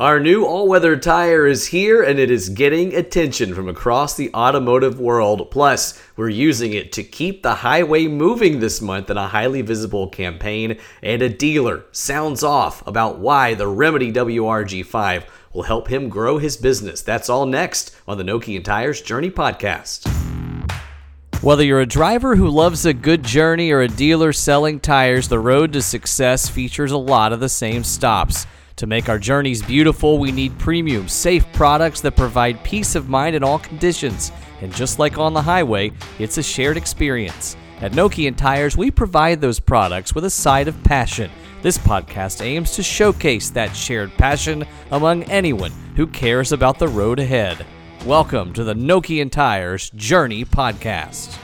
Our new all weather tire is here and it is getting attention from across the automotive world. Plus, we're using it to keep the highway moving this month in a highly visible campaign. And a dealer sounds off about why the Remedy WRG5 will help him grow his business. That's all next on the Nokian Tires Journey podcast. Whether you're a driver who loves a good journey or a dealer selling tires, the road to success features a lot of the same stops. To make our journeys beautiful, we need premium, safe products that provide peace of mind in all conditions. And just like on the highway, it's a shared experience. At Nokian Tires, we provide those products with a side of passion. This podcast aims to showcase that shared passion among anyone who cares about the road ahead. Welcome to the Nokian Tires Journey Podcast.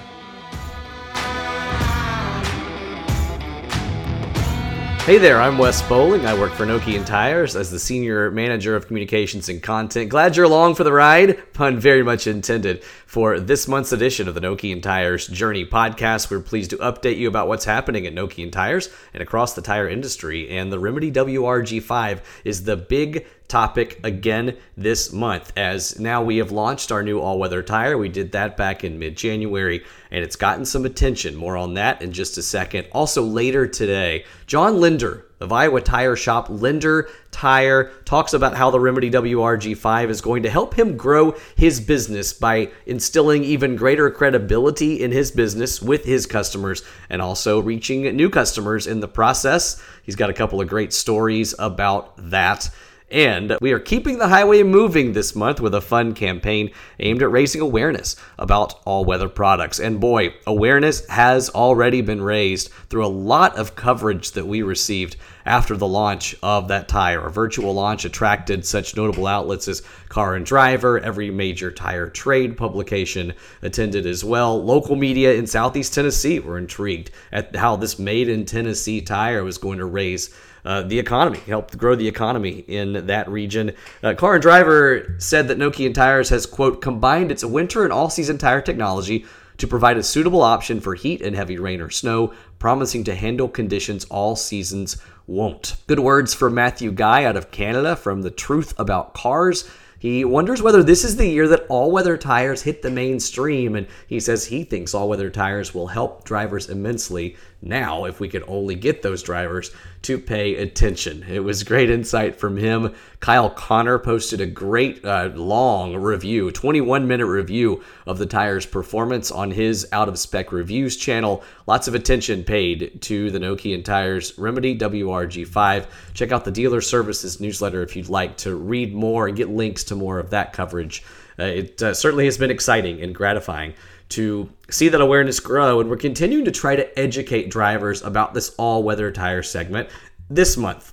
Hey there, I'm Wes Boling. I work for Nokian Tires as the Senior Manager of Communications and Content. Glad you're along for the ride. Pun very much intended. For this month's edition of the Nokian Tires Journey podcast, we're pleased to update you about what's happening at Nokian Tires and across the tire industry. And the Remedy WRG5 is the big topic again this month as now we have launched our new all-weather tire. We did that back in mid-January and it's gotten some attention. More on that in just a second. Also later today, John Linder of Iowa tire shop Linder Tire talks about how the Remedy WRG5 is going to help him grow his business by instilling even greater credibility in his business with his customers and also reaching new customers in the process. He's got a couple of great stories about that. And we are keeping the highway moving this month with a fun campaign aimed at raising awareness about all weather products. And boy, awareness has already been raised through a lot of coverage that we received after the launch of that tire. A virtual launch attracted such notable outlets as Car and Driver, every major tire trade publication attended as well. Local media in Southeast Tennessee were intrigued at how this made in Tennessee tire was going to raise uh, the economy, helped grow the economy in that region. Uh, Car and Driver said that Nokian Tires has, quote, combined its winter and all season tire technology to provide a suitable option for heat and heavy rain or snow, promising to handle conditions all seasons won't. Good words from Matthew Guy out of Canada from The Truth About Cars. He wonders whether this is the year that all weather tires hit the mainstream, and he says he thinks all weather tires will help drivers immensely now if we could only get those drivers to pay attention. It was great insight from him. Kyle Conner posted a great uh, long review, 21 minute review of the tire's performance on his Out of Spec Reviews channel. Lots of attention paid to the Nokian Tires Remedy WRG5. Check out the Dealer Services newsletter if you'd like to read more and get links to more of that coverage. Uh, it uh, certainly has been exciting and gratifying to see that awareness grow. And we're continuing to try to educate drivers about this all weather tire segment this month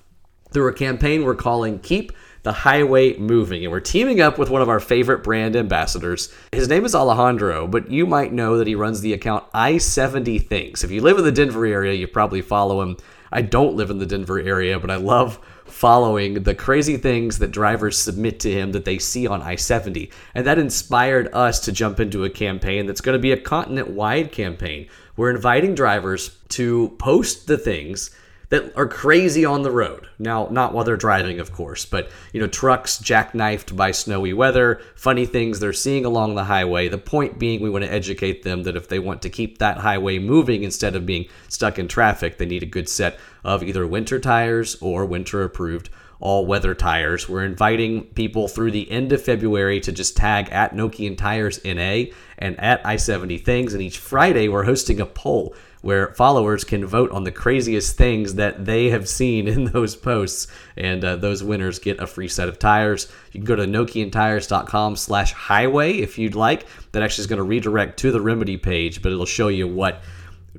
through a campaign we're calling Keep the Highway Moving. And we're teaming up with one of our favorite brand ambassadors. His name is Alejandro, but you might know that he runs the account I 70 Things. If you live in the Denver area, you probably follow him. I don't live in the Denver area, but I love following the crazy things that drivers submit to him that they see on I 70. And that inspired us to jump into a campaign that's going to be a continent wide campaign. We're inviting drivers to post the things that are crazy on the road. Now, not while they're driving, of course, but you know, trucks jackknifed by snowy weather, funny things they're seeing along the highway. The point being, we want to educate them that if they want to keep that highway moving instead of being stuck in traffic, they need a good set of either winter tires or winter approved all weather tires. We're inviting people through the end of February to just tag at Nokian Tires NA and at I 70 Things. And each Friday, we're hosting a poll where followers can vote on the craziest things that they have seen in those posts. And uh, those winners get a free set of tires. You can go to nokiantires.com slash highway if you'd like. That actually is going to redirect to the Remedy page, but it'll show you what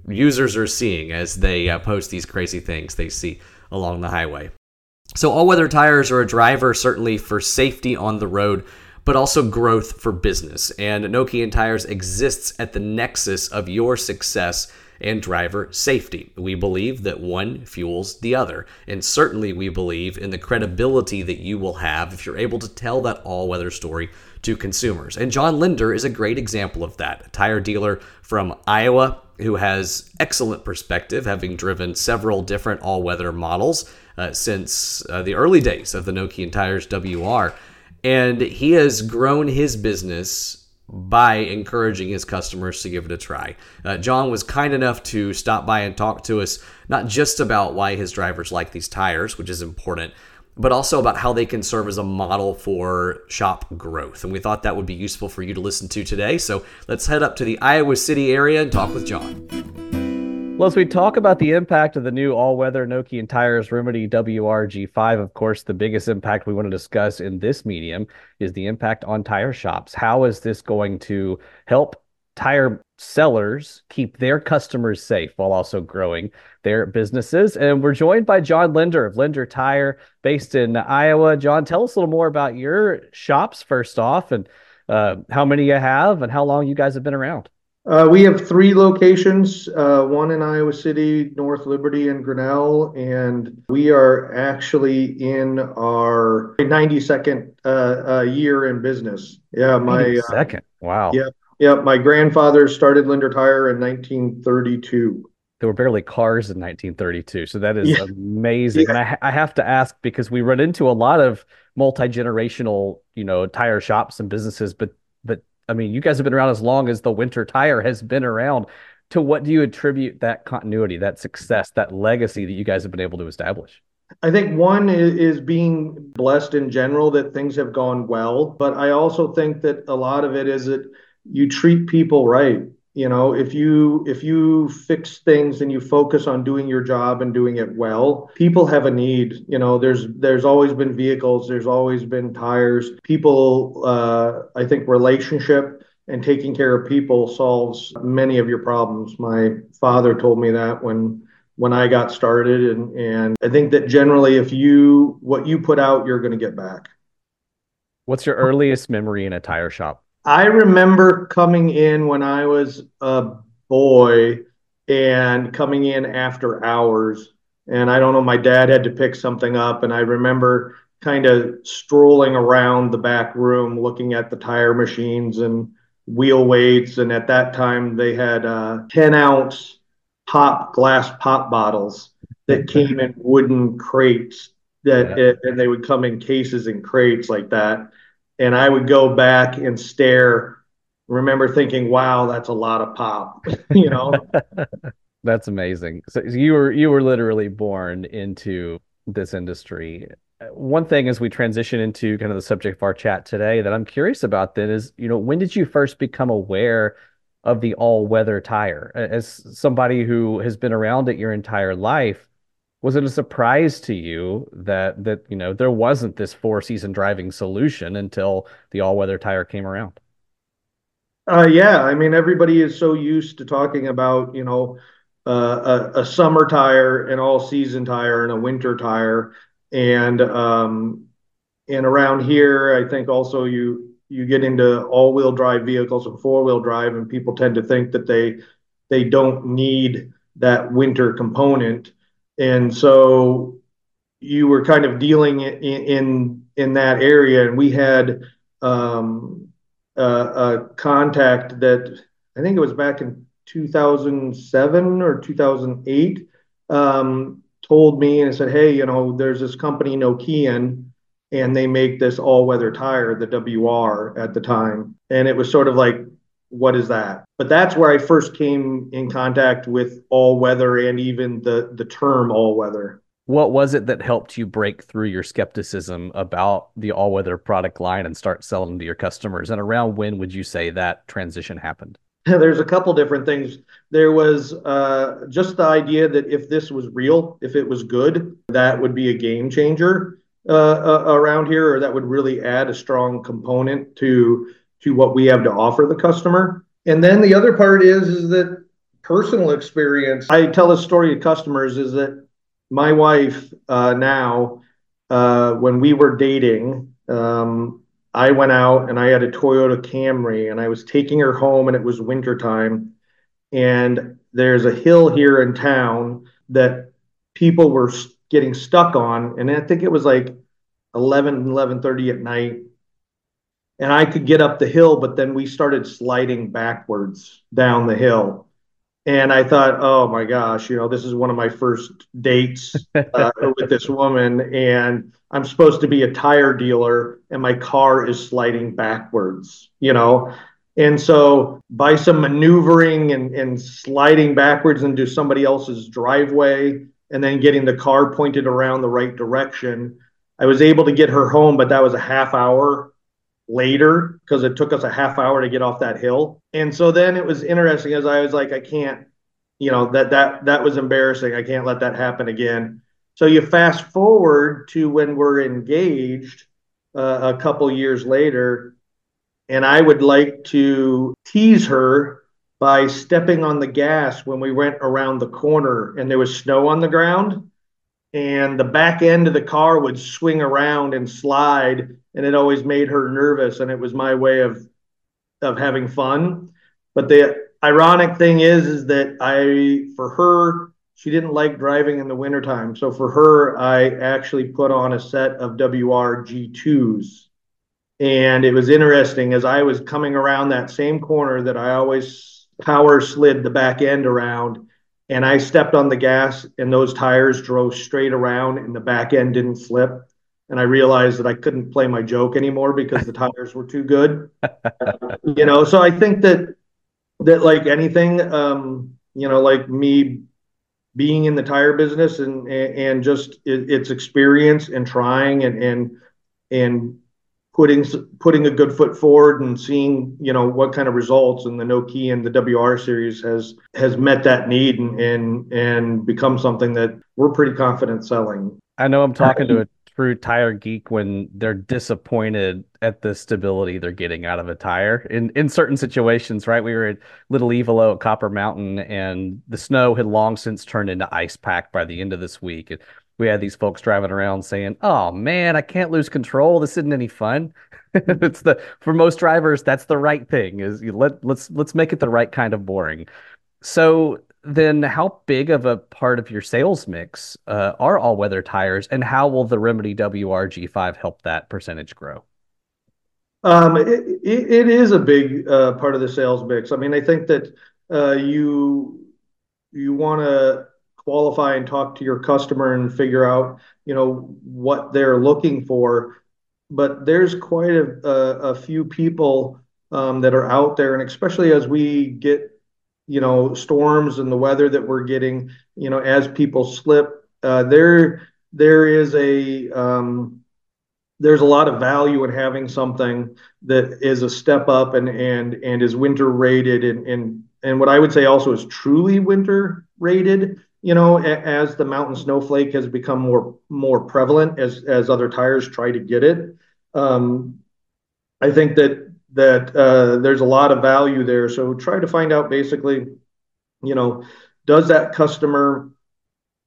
users are seeing as they uh, post these crazy things they see along the highway. So, all weather tires are a driver certainly for safety on the road, but also growth for business. And Nokian Tires exists at the nexus of your success and driver safety. We believe that one fuels the other. And certainly we believe in the credibility that you will have if you're able to tell that all weather story to consumers. And John Linder is a great example of that, a tire dealer from Iowa who has excellent perspective, having driven several different all weather models uh, since uh, the early days of the Nokian Tires WR. And he has grown his business by encouraging his customers to give it a try. Uh, John was kind enough to stop by and talk to us, not just about why his drivers like these tires, which is important, but also about how they can serve as a model for shop growth. And we thought that would be useful for you to listen to today. So let's head up to the Iowa City area and talk with John. Well, as we talk about the impact of the new all-weather Nokian Tires Remedy WRG5, of course, the biggest impact we want to discuss in this medium is the impact on tire shops. How is this going to help tire sellers keep their customers safe while also growing their businesses? And we're joined by John Linder of Linder Tire, based in Iowa. John, tell us a little more about your shops first off, and uh, how many you have, and how long you guys have been around. Uh, we have three locations, uh, one in Iowa City, North Liberty, and Grinnell, and we are actually in our 92nd uh, uh, year in business. Yeah, my uh, second. Wow. Yeah, yeah. My grandfather started Linder Tire in 1932. There were barely cars in 1932, so that is yeah. amazing. Yeah. And I, I have to ask because we run into a lot of multi generational, you know, tire shops and businesses, but but I mean, you guys have been around as long as the winter tire has been around. To what do you attribute that continuity, that success, that legacy that you guys have been able to establish? I think one is, being blessed in general that things have gone well, but I also think that a lot of it is that you treat people right you know if you if you fix things and you focus on doing your job and doing it well people have a need. You know there's there's always been vehicles there's always been tires. People uh, i think relationship and taking care of people solves many of your problems. My father told me that when when i got started and and i think that generally if you what you put out you're going to get back. What's your earliest memory in a tire shop I remember coming in when I was a boy and coming in after hours. And I don't know, my dad had to pick something up. And I remember kind of strolling around the back room looking at the tire machines and wheel weights. And at that time, they had uh, 10 ounce pop glass pop bottles that came in wooden crates that yeah. it, and they would come in cases and crates like that and I would go back and stare. Remember thinking, "Wow, that's a lot of pop," you know. that's amazing. So you were you were literally born into this industry. One thing as we transition into kind of the subject of our chat today that I'm curious about then is, you know, when did you first become aware of the all-weather tire? As somebody who has been around it your entire life, was it a surprise to you that that you know there wasn't this four season driving solution until the all weather tire came around? Uh, yeah, I mean everybody is so used to talking about you know uh, a, a, summer tire, an all season tire, and a winter tire, and um, and around here, I think also you you get into all wheel drive vehicles and four wheel drive, and people tend to think that they they don't need that winter component and so you were kind of dealing in in, in that area, and we had um, a, a contact that I think it was back in 2007 or 2008 um, told me and said, "Hey, you know, there's this company Nokian." And they make this all-weather tire, the WR at the time, and it was sort of like what is that? But that's where I first came in contact with all weather and even the the term all weather. What was it that helped you break through your skepticism about the all weather product line and start selling to your customers? And around when would you say that transition happened? There's a couple different things. There was uh, just the idea that if this was real, if it was good, that would be a game changer uh, uh, around here, or that would really add a strong component to to what we have to offer the customer. And then the other part is, is that personal experience. I tell a story to customers is that my wife uh, now, uh, when we were dating, um, I went out and I had a Toyota Camry and I was taking her home and it was wintertime. And there's a hill here in town that people were getting stuck on. And I think it was like 11, 11.30 at night and I could get up the hill, but then we started sliding backwards down the hill. and I thought, oh my gosh, you know, this is one of my first dates uh, with this woman, and I'm supposed to be a tire dealer, and my car is sliding backwards, you know. And so, by some maneuvering and, and sliding backwards into somebody else's driveway, and then getting the car pointed around the right direction, I was able to get her home, but that was a half hour later because it took us a half hour to get off that hill. And so then it was interesting as I was like, I can't, you know, that that that was embarrassing. I can't let that happen again. So you fast forward to when we're engaged uh, a couple years later, and I would like to tease her by stepping on the gas when we went around the corner and there was snow on the ground and the back end of the car would swing around and slide and it always made her nervous and it was my way of of having fun. But the ironic thing is is that i for her she didn't like driving in the wintertime. So for her i actually put on a set of wr g2s and it was interesting as i was coming around that same corner that i always power slid the back end around and I stepped on the gas and those tires drove straight around and the back end didn't flip. And I realized that I couldn't play my joke anymore because the tires were too good. you know, so I think that that like anything, um, you know, like me being in the tire business and and just it, its experience and trying and and and putting putting a good foot forward and seeing you know what kind of results and the Nokian and the WR series has has met that need and and and become something that we're pretty confident selling. I know I'm talking to a true tire geek when they're disappointed at the stability they're getting out of a tire in in certain situations right we were at little evilo at copper mountain and the snow had long since turned into ice pack by the end of this week we had these folks driving around saying, "Oh man, I can't lose control. This isn't any fun." it's the for most drivers, that's the right thing. Is you let let's let's make it the right kind of boring. So then, how big of a part of your sales mix uh, are all weather tires, and how will the Remedy WRG5 help that percentage grow? Um, it, it, it is a big uh, part of the sales mix. I mean, I think that uh, you you want to qualify and talk to your customer and figure out, you know, what they're looking for. But there's quite a, a, a few people um, that are out there, and especially as we get, you know, storms and the weather that we're getting, you know, as people slip, uh, there there is a um, there's a lot of value in having something that is a step up and and and is winter rated and and and what I would say also is truly winter rated you know, as the mountain snowflake has become more more prevalent as as other tires try to get it, um, I think that that uh, there's a lot of value there. So try to find out basically, you know, does that customer,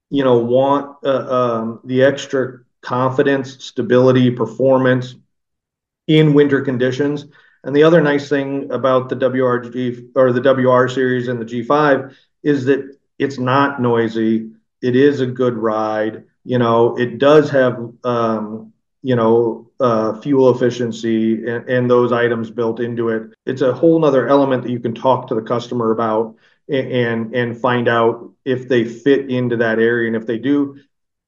you know, want uh, um, the extra confidence, stability, performance in winter conditions? And the other nice thing about the WRG or the WR series and the G5 is that it's not noisy. It is a good ride. You know, it does have, um, you know, uh, fuel efficiency and, and those items built into it. It's a whole nother element that you can talk to the customer about and, and, and find out if they fit into that area. And if they do,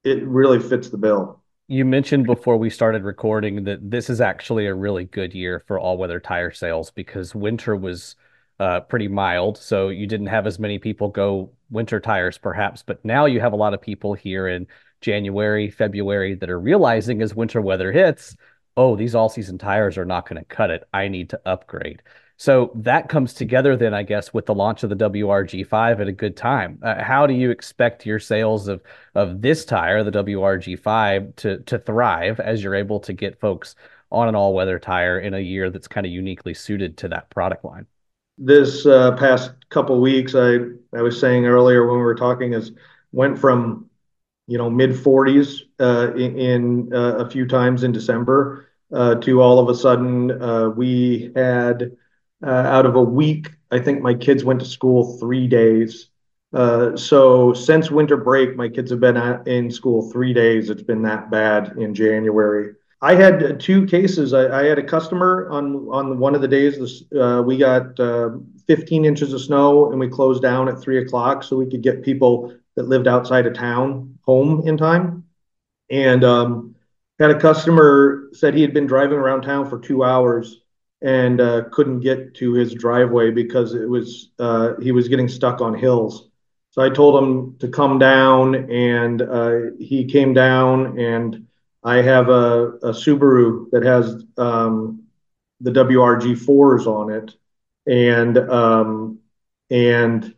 it really fits the bill. You mentioned before we started recording that this is actually a really good year for all weather tire sales because winter was uh, pretty mild. So you didn't have as many people go winter tires, perhaps. But now you have a lot of people here in January, February that are realizing as winter weather hits, oh, these all season tires are not going to cut it. I need to upgrade. So that comes together then, I guess, with the launch of the WRG5 at a good time. Uh, how do you expect your sales of of this tire, the WRG5, to to thrive as you're able to get folks on an all weather tire in a year that's kind of uniquely suited to that product line? This uh, past couple weeks, I I was saying earlier when we were talking, is went from you know mid 40s uh, in, in uh, a few times in December uh, to all of a sudden uh, we had uh, out of a week. I think my kids went to school three days. so since winter break, my kids have been at, in school three days. It's been that bad in January. I had two cases. I, I, had a customer on on one of the days. Uh, we got uh, 15 inches of snow, and we closed down at three o'clock so we could get people that lived outside of town home in time. And um, had a customer said he had been driving around town for two hours and uh, couldn't get to his driveway because it was uh, he was getting stuck on hills. So I told him to come down, and uh, he came down and I have a, a Subaru that has um, the WRG4s on it, and um, and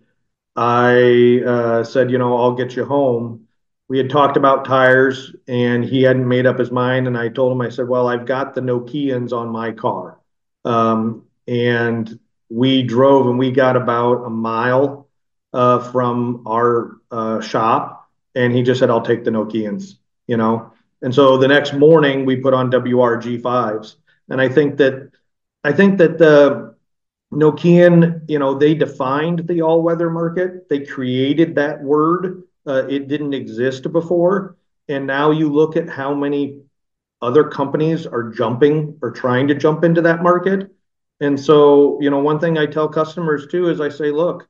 I uh, said, you know, I'll get you home. We had talked about tires, and he hadn't made up his mind. And I told him, I said, well, I've got the Nokians on my car, um, and we drove, and we got about a mile uh, from our uh, shop, and he just said, I'll take the Nokians, you know. And so the next morning we put on WRG5s. And I think that I think that the Nokian, you know, they defined the all-weather market. They created that word. Uh, it didn't exist before. And now you look at how many other companies are jumping or trying to jump into that market. And so, you know, one thing I tell customers too is I say, look,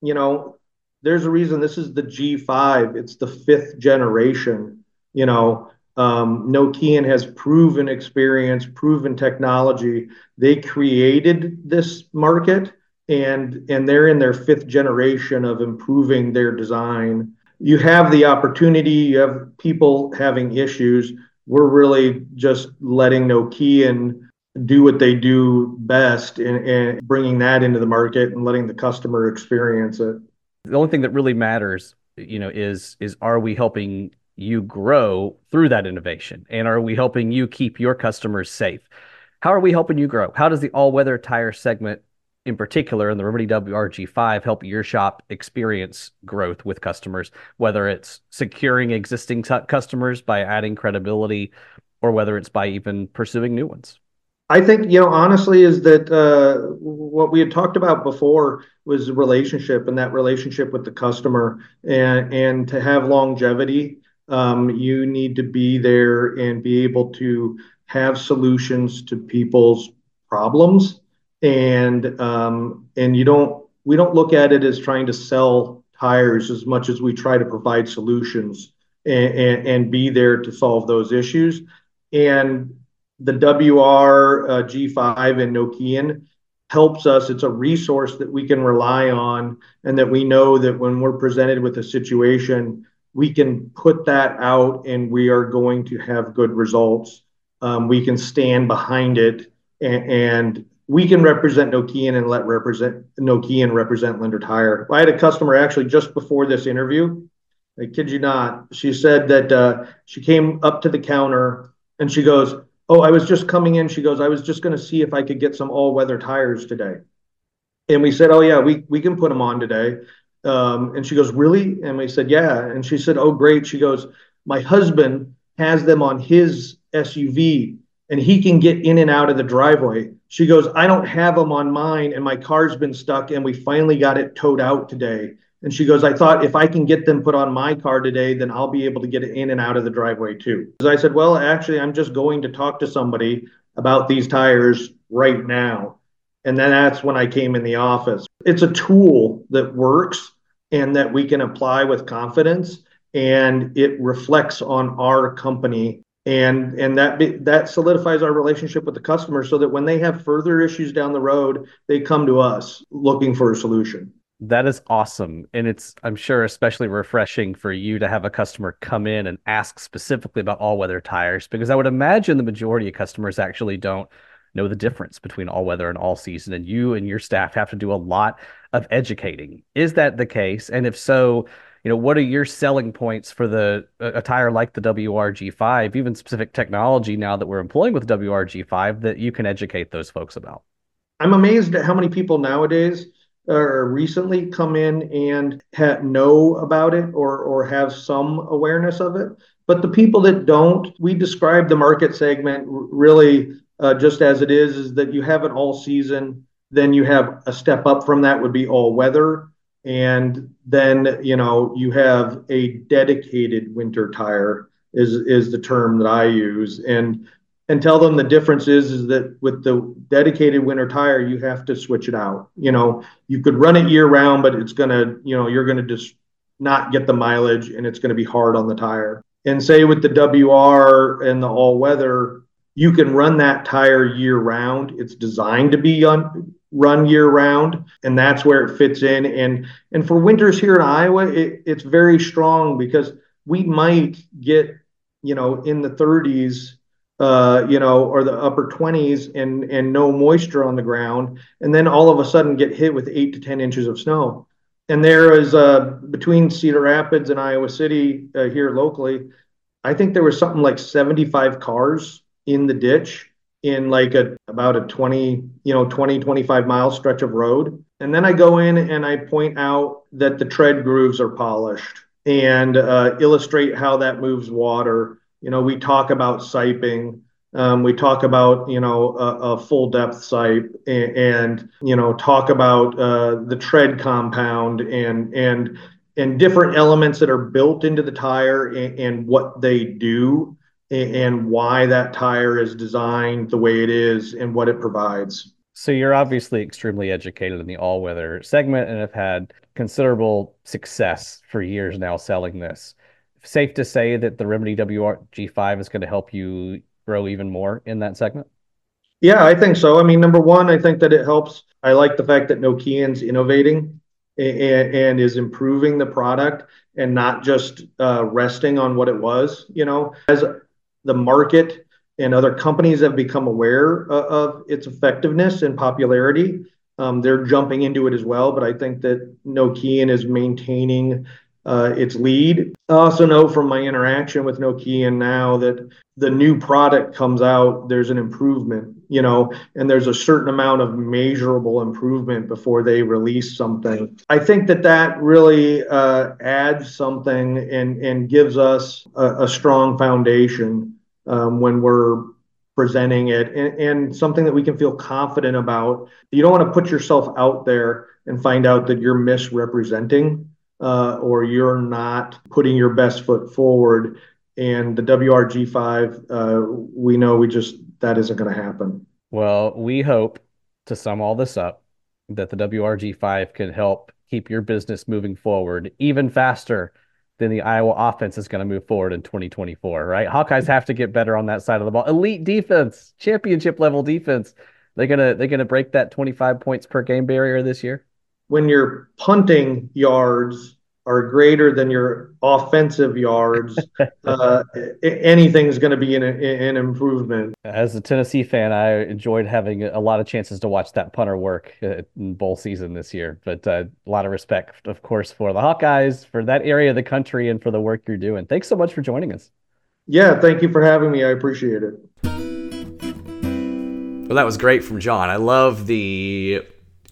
you know, there's a reason this is the G5. It's the fifth generation. You know, um, Nokian has proven experience, proven technology. They created this market and and they're in their fifth generation of improving their design. You have the opportunity, you have people having issues. We're really just letting Nokian do what they do best and, and bringing that into the market and letting the customer experience it. The only thing that really matters, you know, is is are we helping you grow through that innovation? And are we helping you keep your customers safe? How are we helping you grow? How does the all weather tire segment, in particular, and the Remedy WRG5, help your shop experience growth with customers, whether it's securing existing t- customers by adding credibility or whether it's by even pursuing new ones? I think, you know, honestly, is that uh, what we had talked about before was relationship and that relationship with the customer and, and to have longevity um, you need to be there and be able to have solutions to people's problems. And um, and you don't we don't look at it as trying to sell tires as much as we try to provide solutions and, and, and be there to solve those issues. And the WR uh, G5 and Nokian helps us. It's a resource that we can rely on, and that we know that when we're presented with a situation, we can put that out and we are going to have good results. Um, we can stand behind it and, and, we can represent Nokian and let represent Nokian represent Linder Tire. I had a customer actually just before this interview. I kid you not. She said that uh, she came up to the counter and she goes, "Oh, I was just coming in." She goes, "I was just going to see if I could get some all-weather tires today." And we said, "Oh yeah, we we can put them on today." Um, and she goes, Really? And we said, Yeah. And she said, Oh, great. She goes, My husband has them on his SUV and he can get in and out of the driveway. She goes, I don't have them on mine and my car's been stuck and we finally got it towed out today. And she goes, I thought if I can get them put on my car today, then I'll be able to get it in and out of the driveway too. So I said, Well, actually, I'm just going to talk to somebody about these tires right now. And then that's when I came in the office. It's a tool that works and that we can apply with confidence and it reflects on our company. And and that that solidifies our relationship with the customer so that when they have further issues down the road they come to us looking for a solution. That is awesome. And it's i'm sure especially refreshing for you to have a customer come in and ask specifically about all weather tires because i would imagine the majority of customers actually don't know the difference between all weather and all season and you and your staff have to do a lot of educating. Is that the case? And if so you know what are your selling points for the a tire like the WRG5 even specific technology now that we're employing with WRG5 that you can educate those folks about? I'm amazed at how many people nowadays or recently come in and ha- know about it or or have some awareness of it. But the people that don't we describe the market segment really uh, just as it is, is that you have an all season. Then you have a step up from that would be all weather. And then, you know, you have a dedicated winter tire is, is the term that I use. And and tell them the difference is is that with the dedicated winter tire you have to switch it out you know you could run it year round but it's going to you know you're going to just not get the mileage and it's going to be hard on the tire and say with the wr and the all weather you can run that tire year round it's designed to be on run year round and that's where it fits in and and for winters here in iowa it, it's very strong because we might get you know in the 30s uh, you know, or the upper 20s and and no moisture on the ground, and then all of a sudden get hit with eight to 10 inches of snow. And there is uh, between Cedar Rapids and Iowa City uh, here locally, I think there was something like 75 cars in the ditch in like a about a 20 you know 20 25 mile stretch of road and then i go in and i point out that the tread grooves are polished and uh, illustrate how that moves water you know, we talk about siping. Um, we talk about you know a, a full depth sipe and, and, you know talk about uh, the tread compound and and and different elements that are built into the tire and, and what they do and, why that tire is designed the way it is and what it provides. So you're obviously extremely educated in the all-weather segment and have had considerable success for years now selling this safe to say that the Remedy WRG5 is going to help you grow even more in that segment? Yeah, I think so. I mean, number one, I think that it helps. I like the fact that Nokian's innovating and, and is improving the product and not just uh, resting on what it was. You know, as the market and other companies have become aware of, of its effectiveness and popularity, um, they're jumping into it as well. But I think that Nokian is maintaining uh, its lead. I also know from my interaction with Nokian now that the new product comes out, there's an improvement, you know, and there's a certain amount of measurable improvement before they release something. I think that that really uh, adds something and and gives us a, a strong foundation um, when we're presenting it and, and something that we can feel confident about. You don't want to put yourself out there and find out that you're misrepresenting uh, or you're not putting your best foot forward. And the WRG5, uh, we know we just that isn't going to happen. Well, we hope to sum all this up that the WRG5 can help keep your business moving forward even faster than the Iowa offense is going to move forward in 2024, right? Hawkeyes have to get better on that side of the ball. Elite defense, championship level defense. They're to they're to break that 25 points per game barrier this year when you're punting yards are greater than your offensive yards, uh, anything's going to be an, an improvement. As a Tennessee fan, I enjoyed having a lot of chances to watch that punter work uh, in bowl season this year. But uh, a lot of respect, of course, for the Hawkeyes, for that area of the country, and for the work you're doing. Thanks so much for joining us. Yeah, thank you for having me. I appreciate it. Well, that was great from John. I love the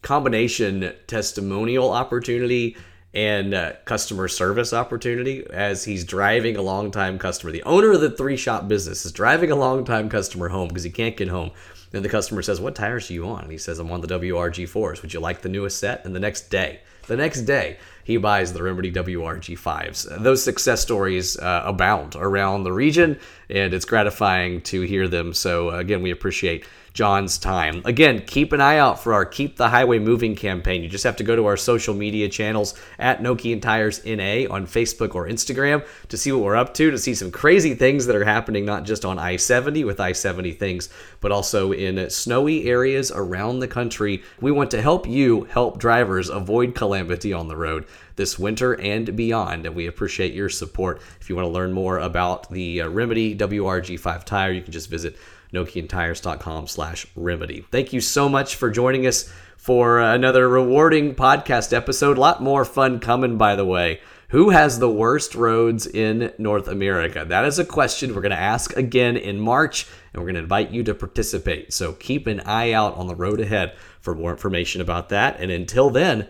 combination testimonial opportunity and uh, customer service opportunity as he's driving a long time customer. The owner of the three shop business is driving a long time customer home because he can't get home. And the customer says, What tires are you on? And he says, I'm on the WRG4s. Would you like the newest set? And the next day, the next day, he buys the Remedy WRG5s. Those success stories uh, abound around the region, and it's gratifying to hear them. So, uh, again, we appreciate John's time. Again, keep an eye out for our Keep the Highway Moving campaign. You just have to go to our social media channels at Nokian Tires NA on Facebook or Instagram to see what we're up to, to see some crazy things that are happening, not just on I 70 with I 70 things, but also in snowy areas around the country. We want to help you help drivers avoid calamity on the road this winter and beyond. And we appreciate your support. If you want to learn more about the uh, Remedy WRG5 tire, you can just visit nokiantires.com slash remedy. Thank you so much for joining us for another rewarding podcast episode. A lot more fun coming, by the way. Who has the worst roads in North America? That is a question we're going to ask again in March, and we're going to invite you to participate. So keep an eye out on the road ahead for more information about that. And until then,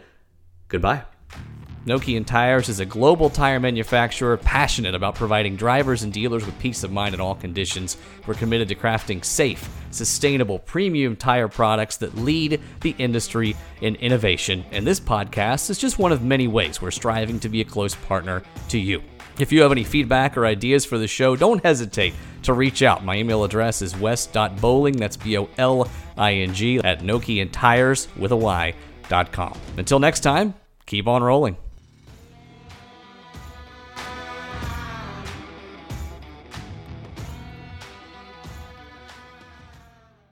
goodbye. Nokian Tires is a global tire manufacturer passionate about providing drivers and dealers with peace of mind in all conditions. We're committed to crafting safe, sustainable, premium tire products that lead the industry in innovation. And this podcast is just one of many ways we're striving to be a close partner to you. If you have any feedback or ideas for the show, don't hesitate to reach out. My email address is wes.boling, that's B O L I N G, at Nokian Tires with a Y.com. Until next time, keep on rolling.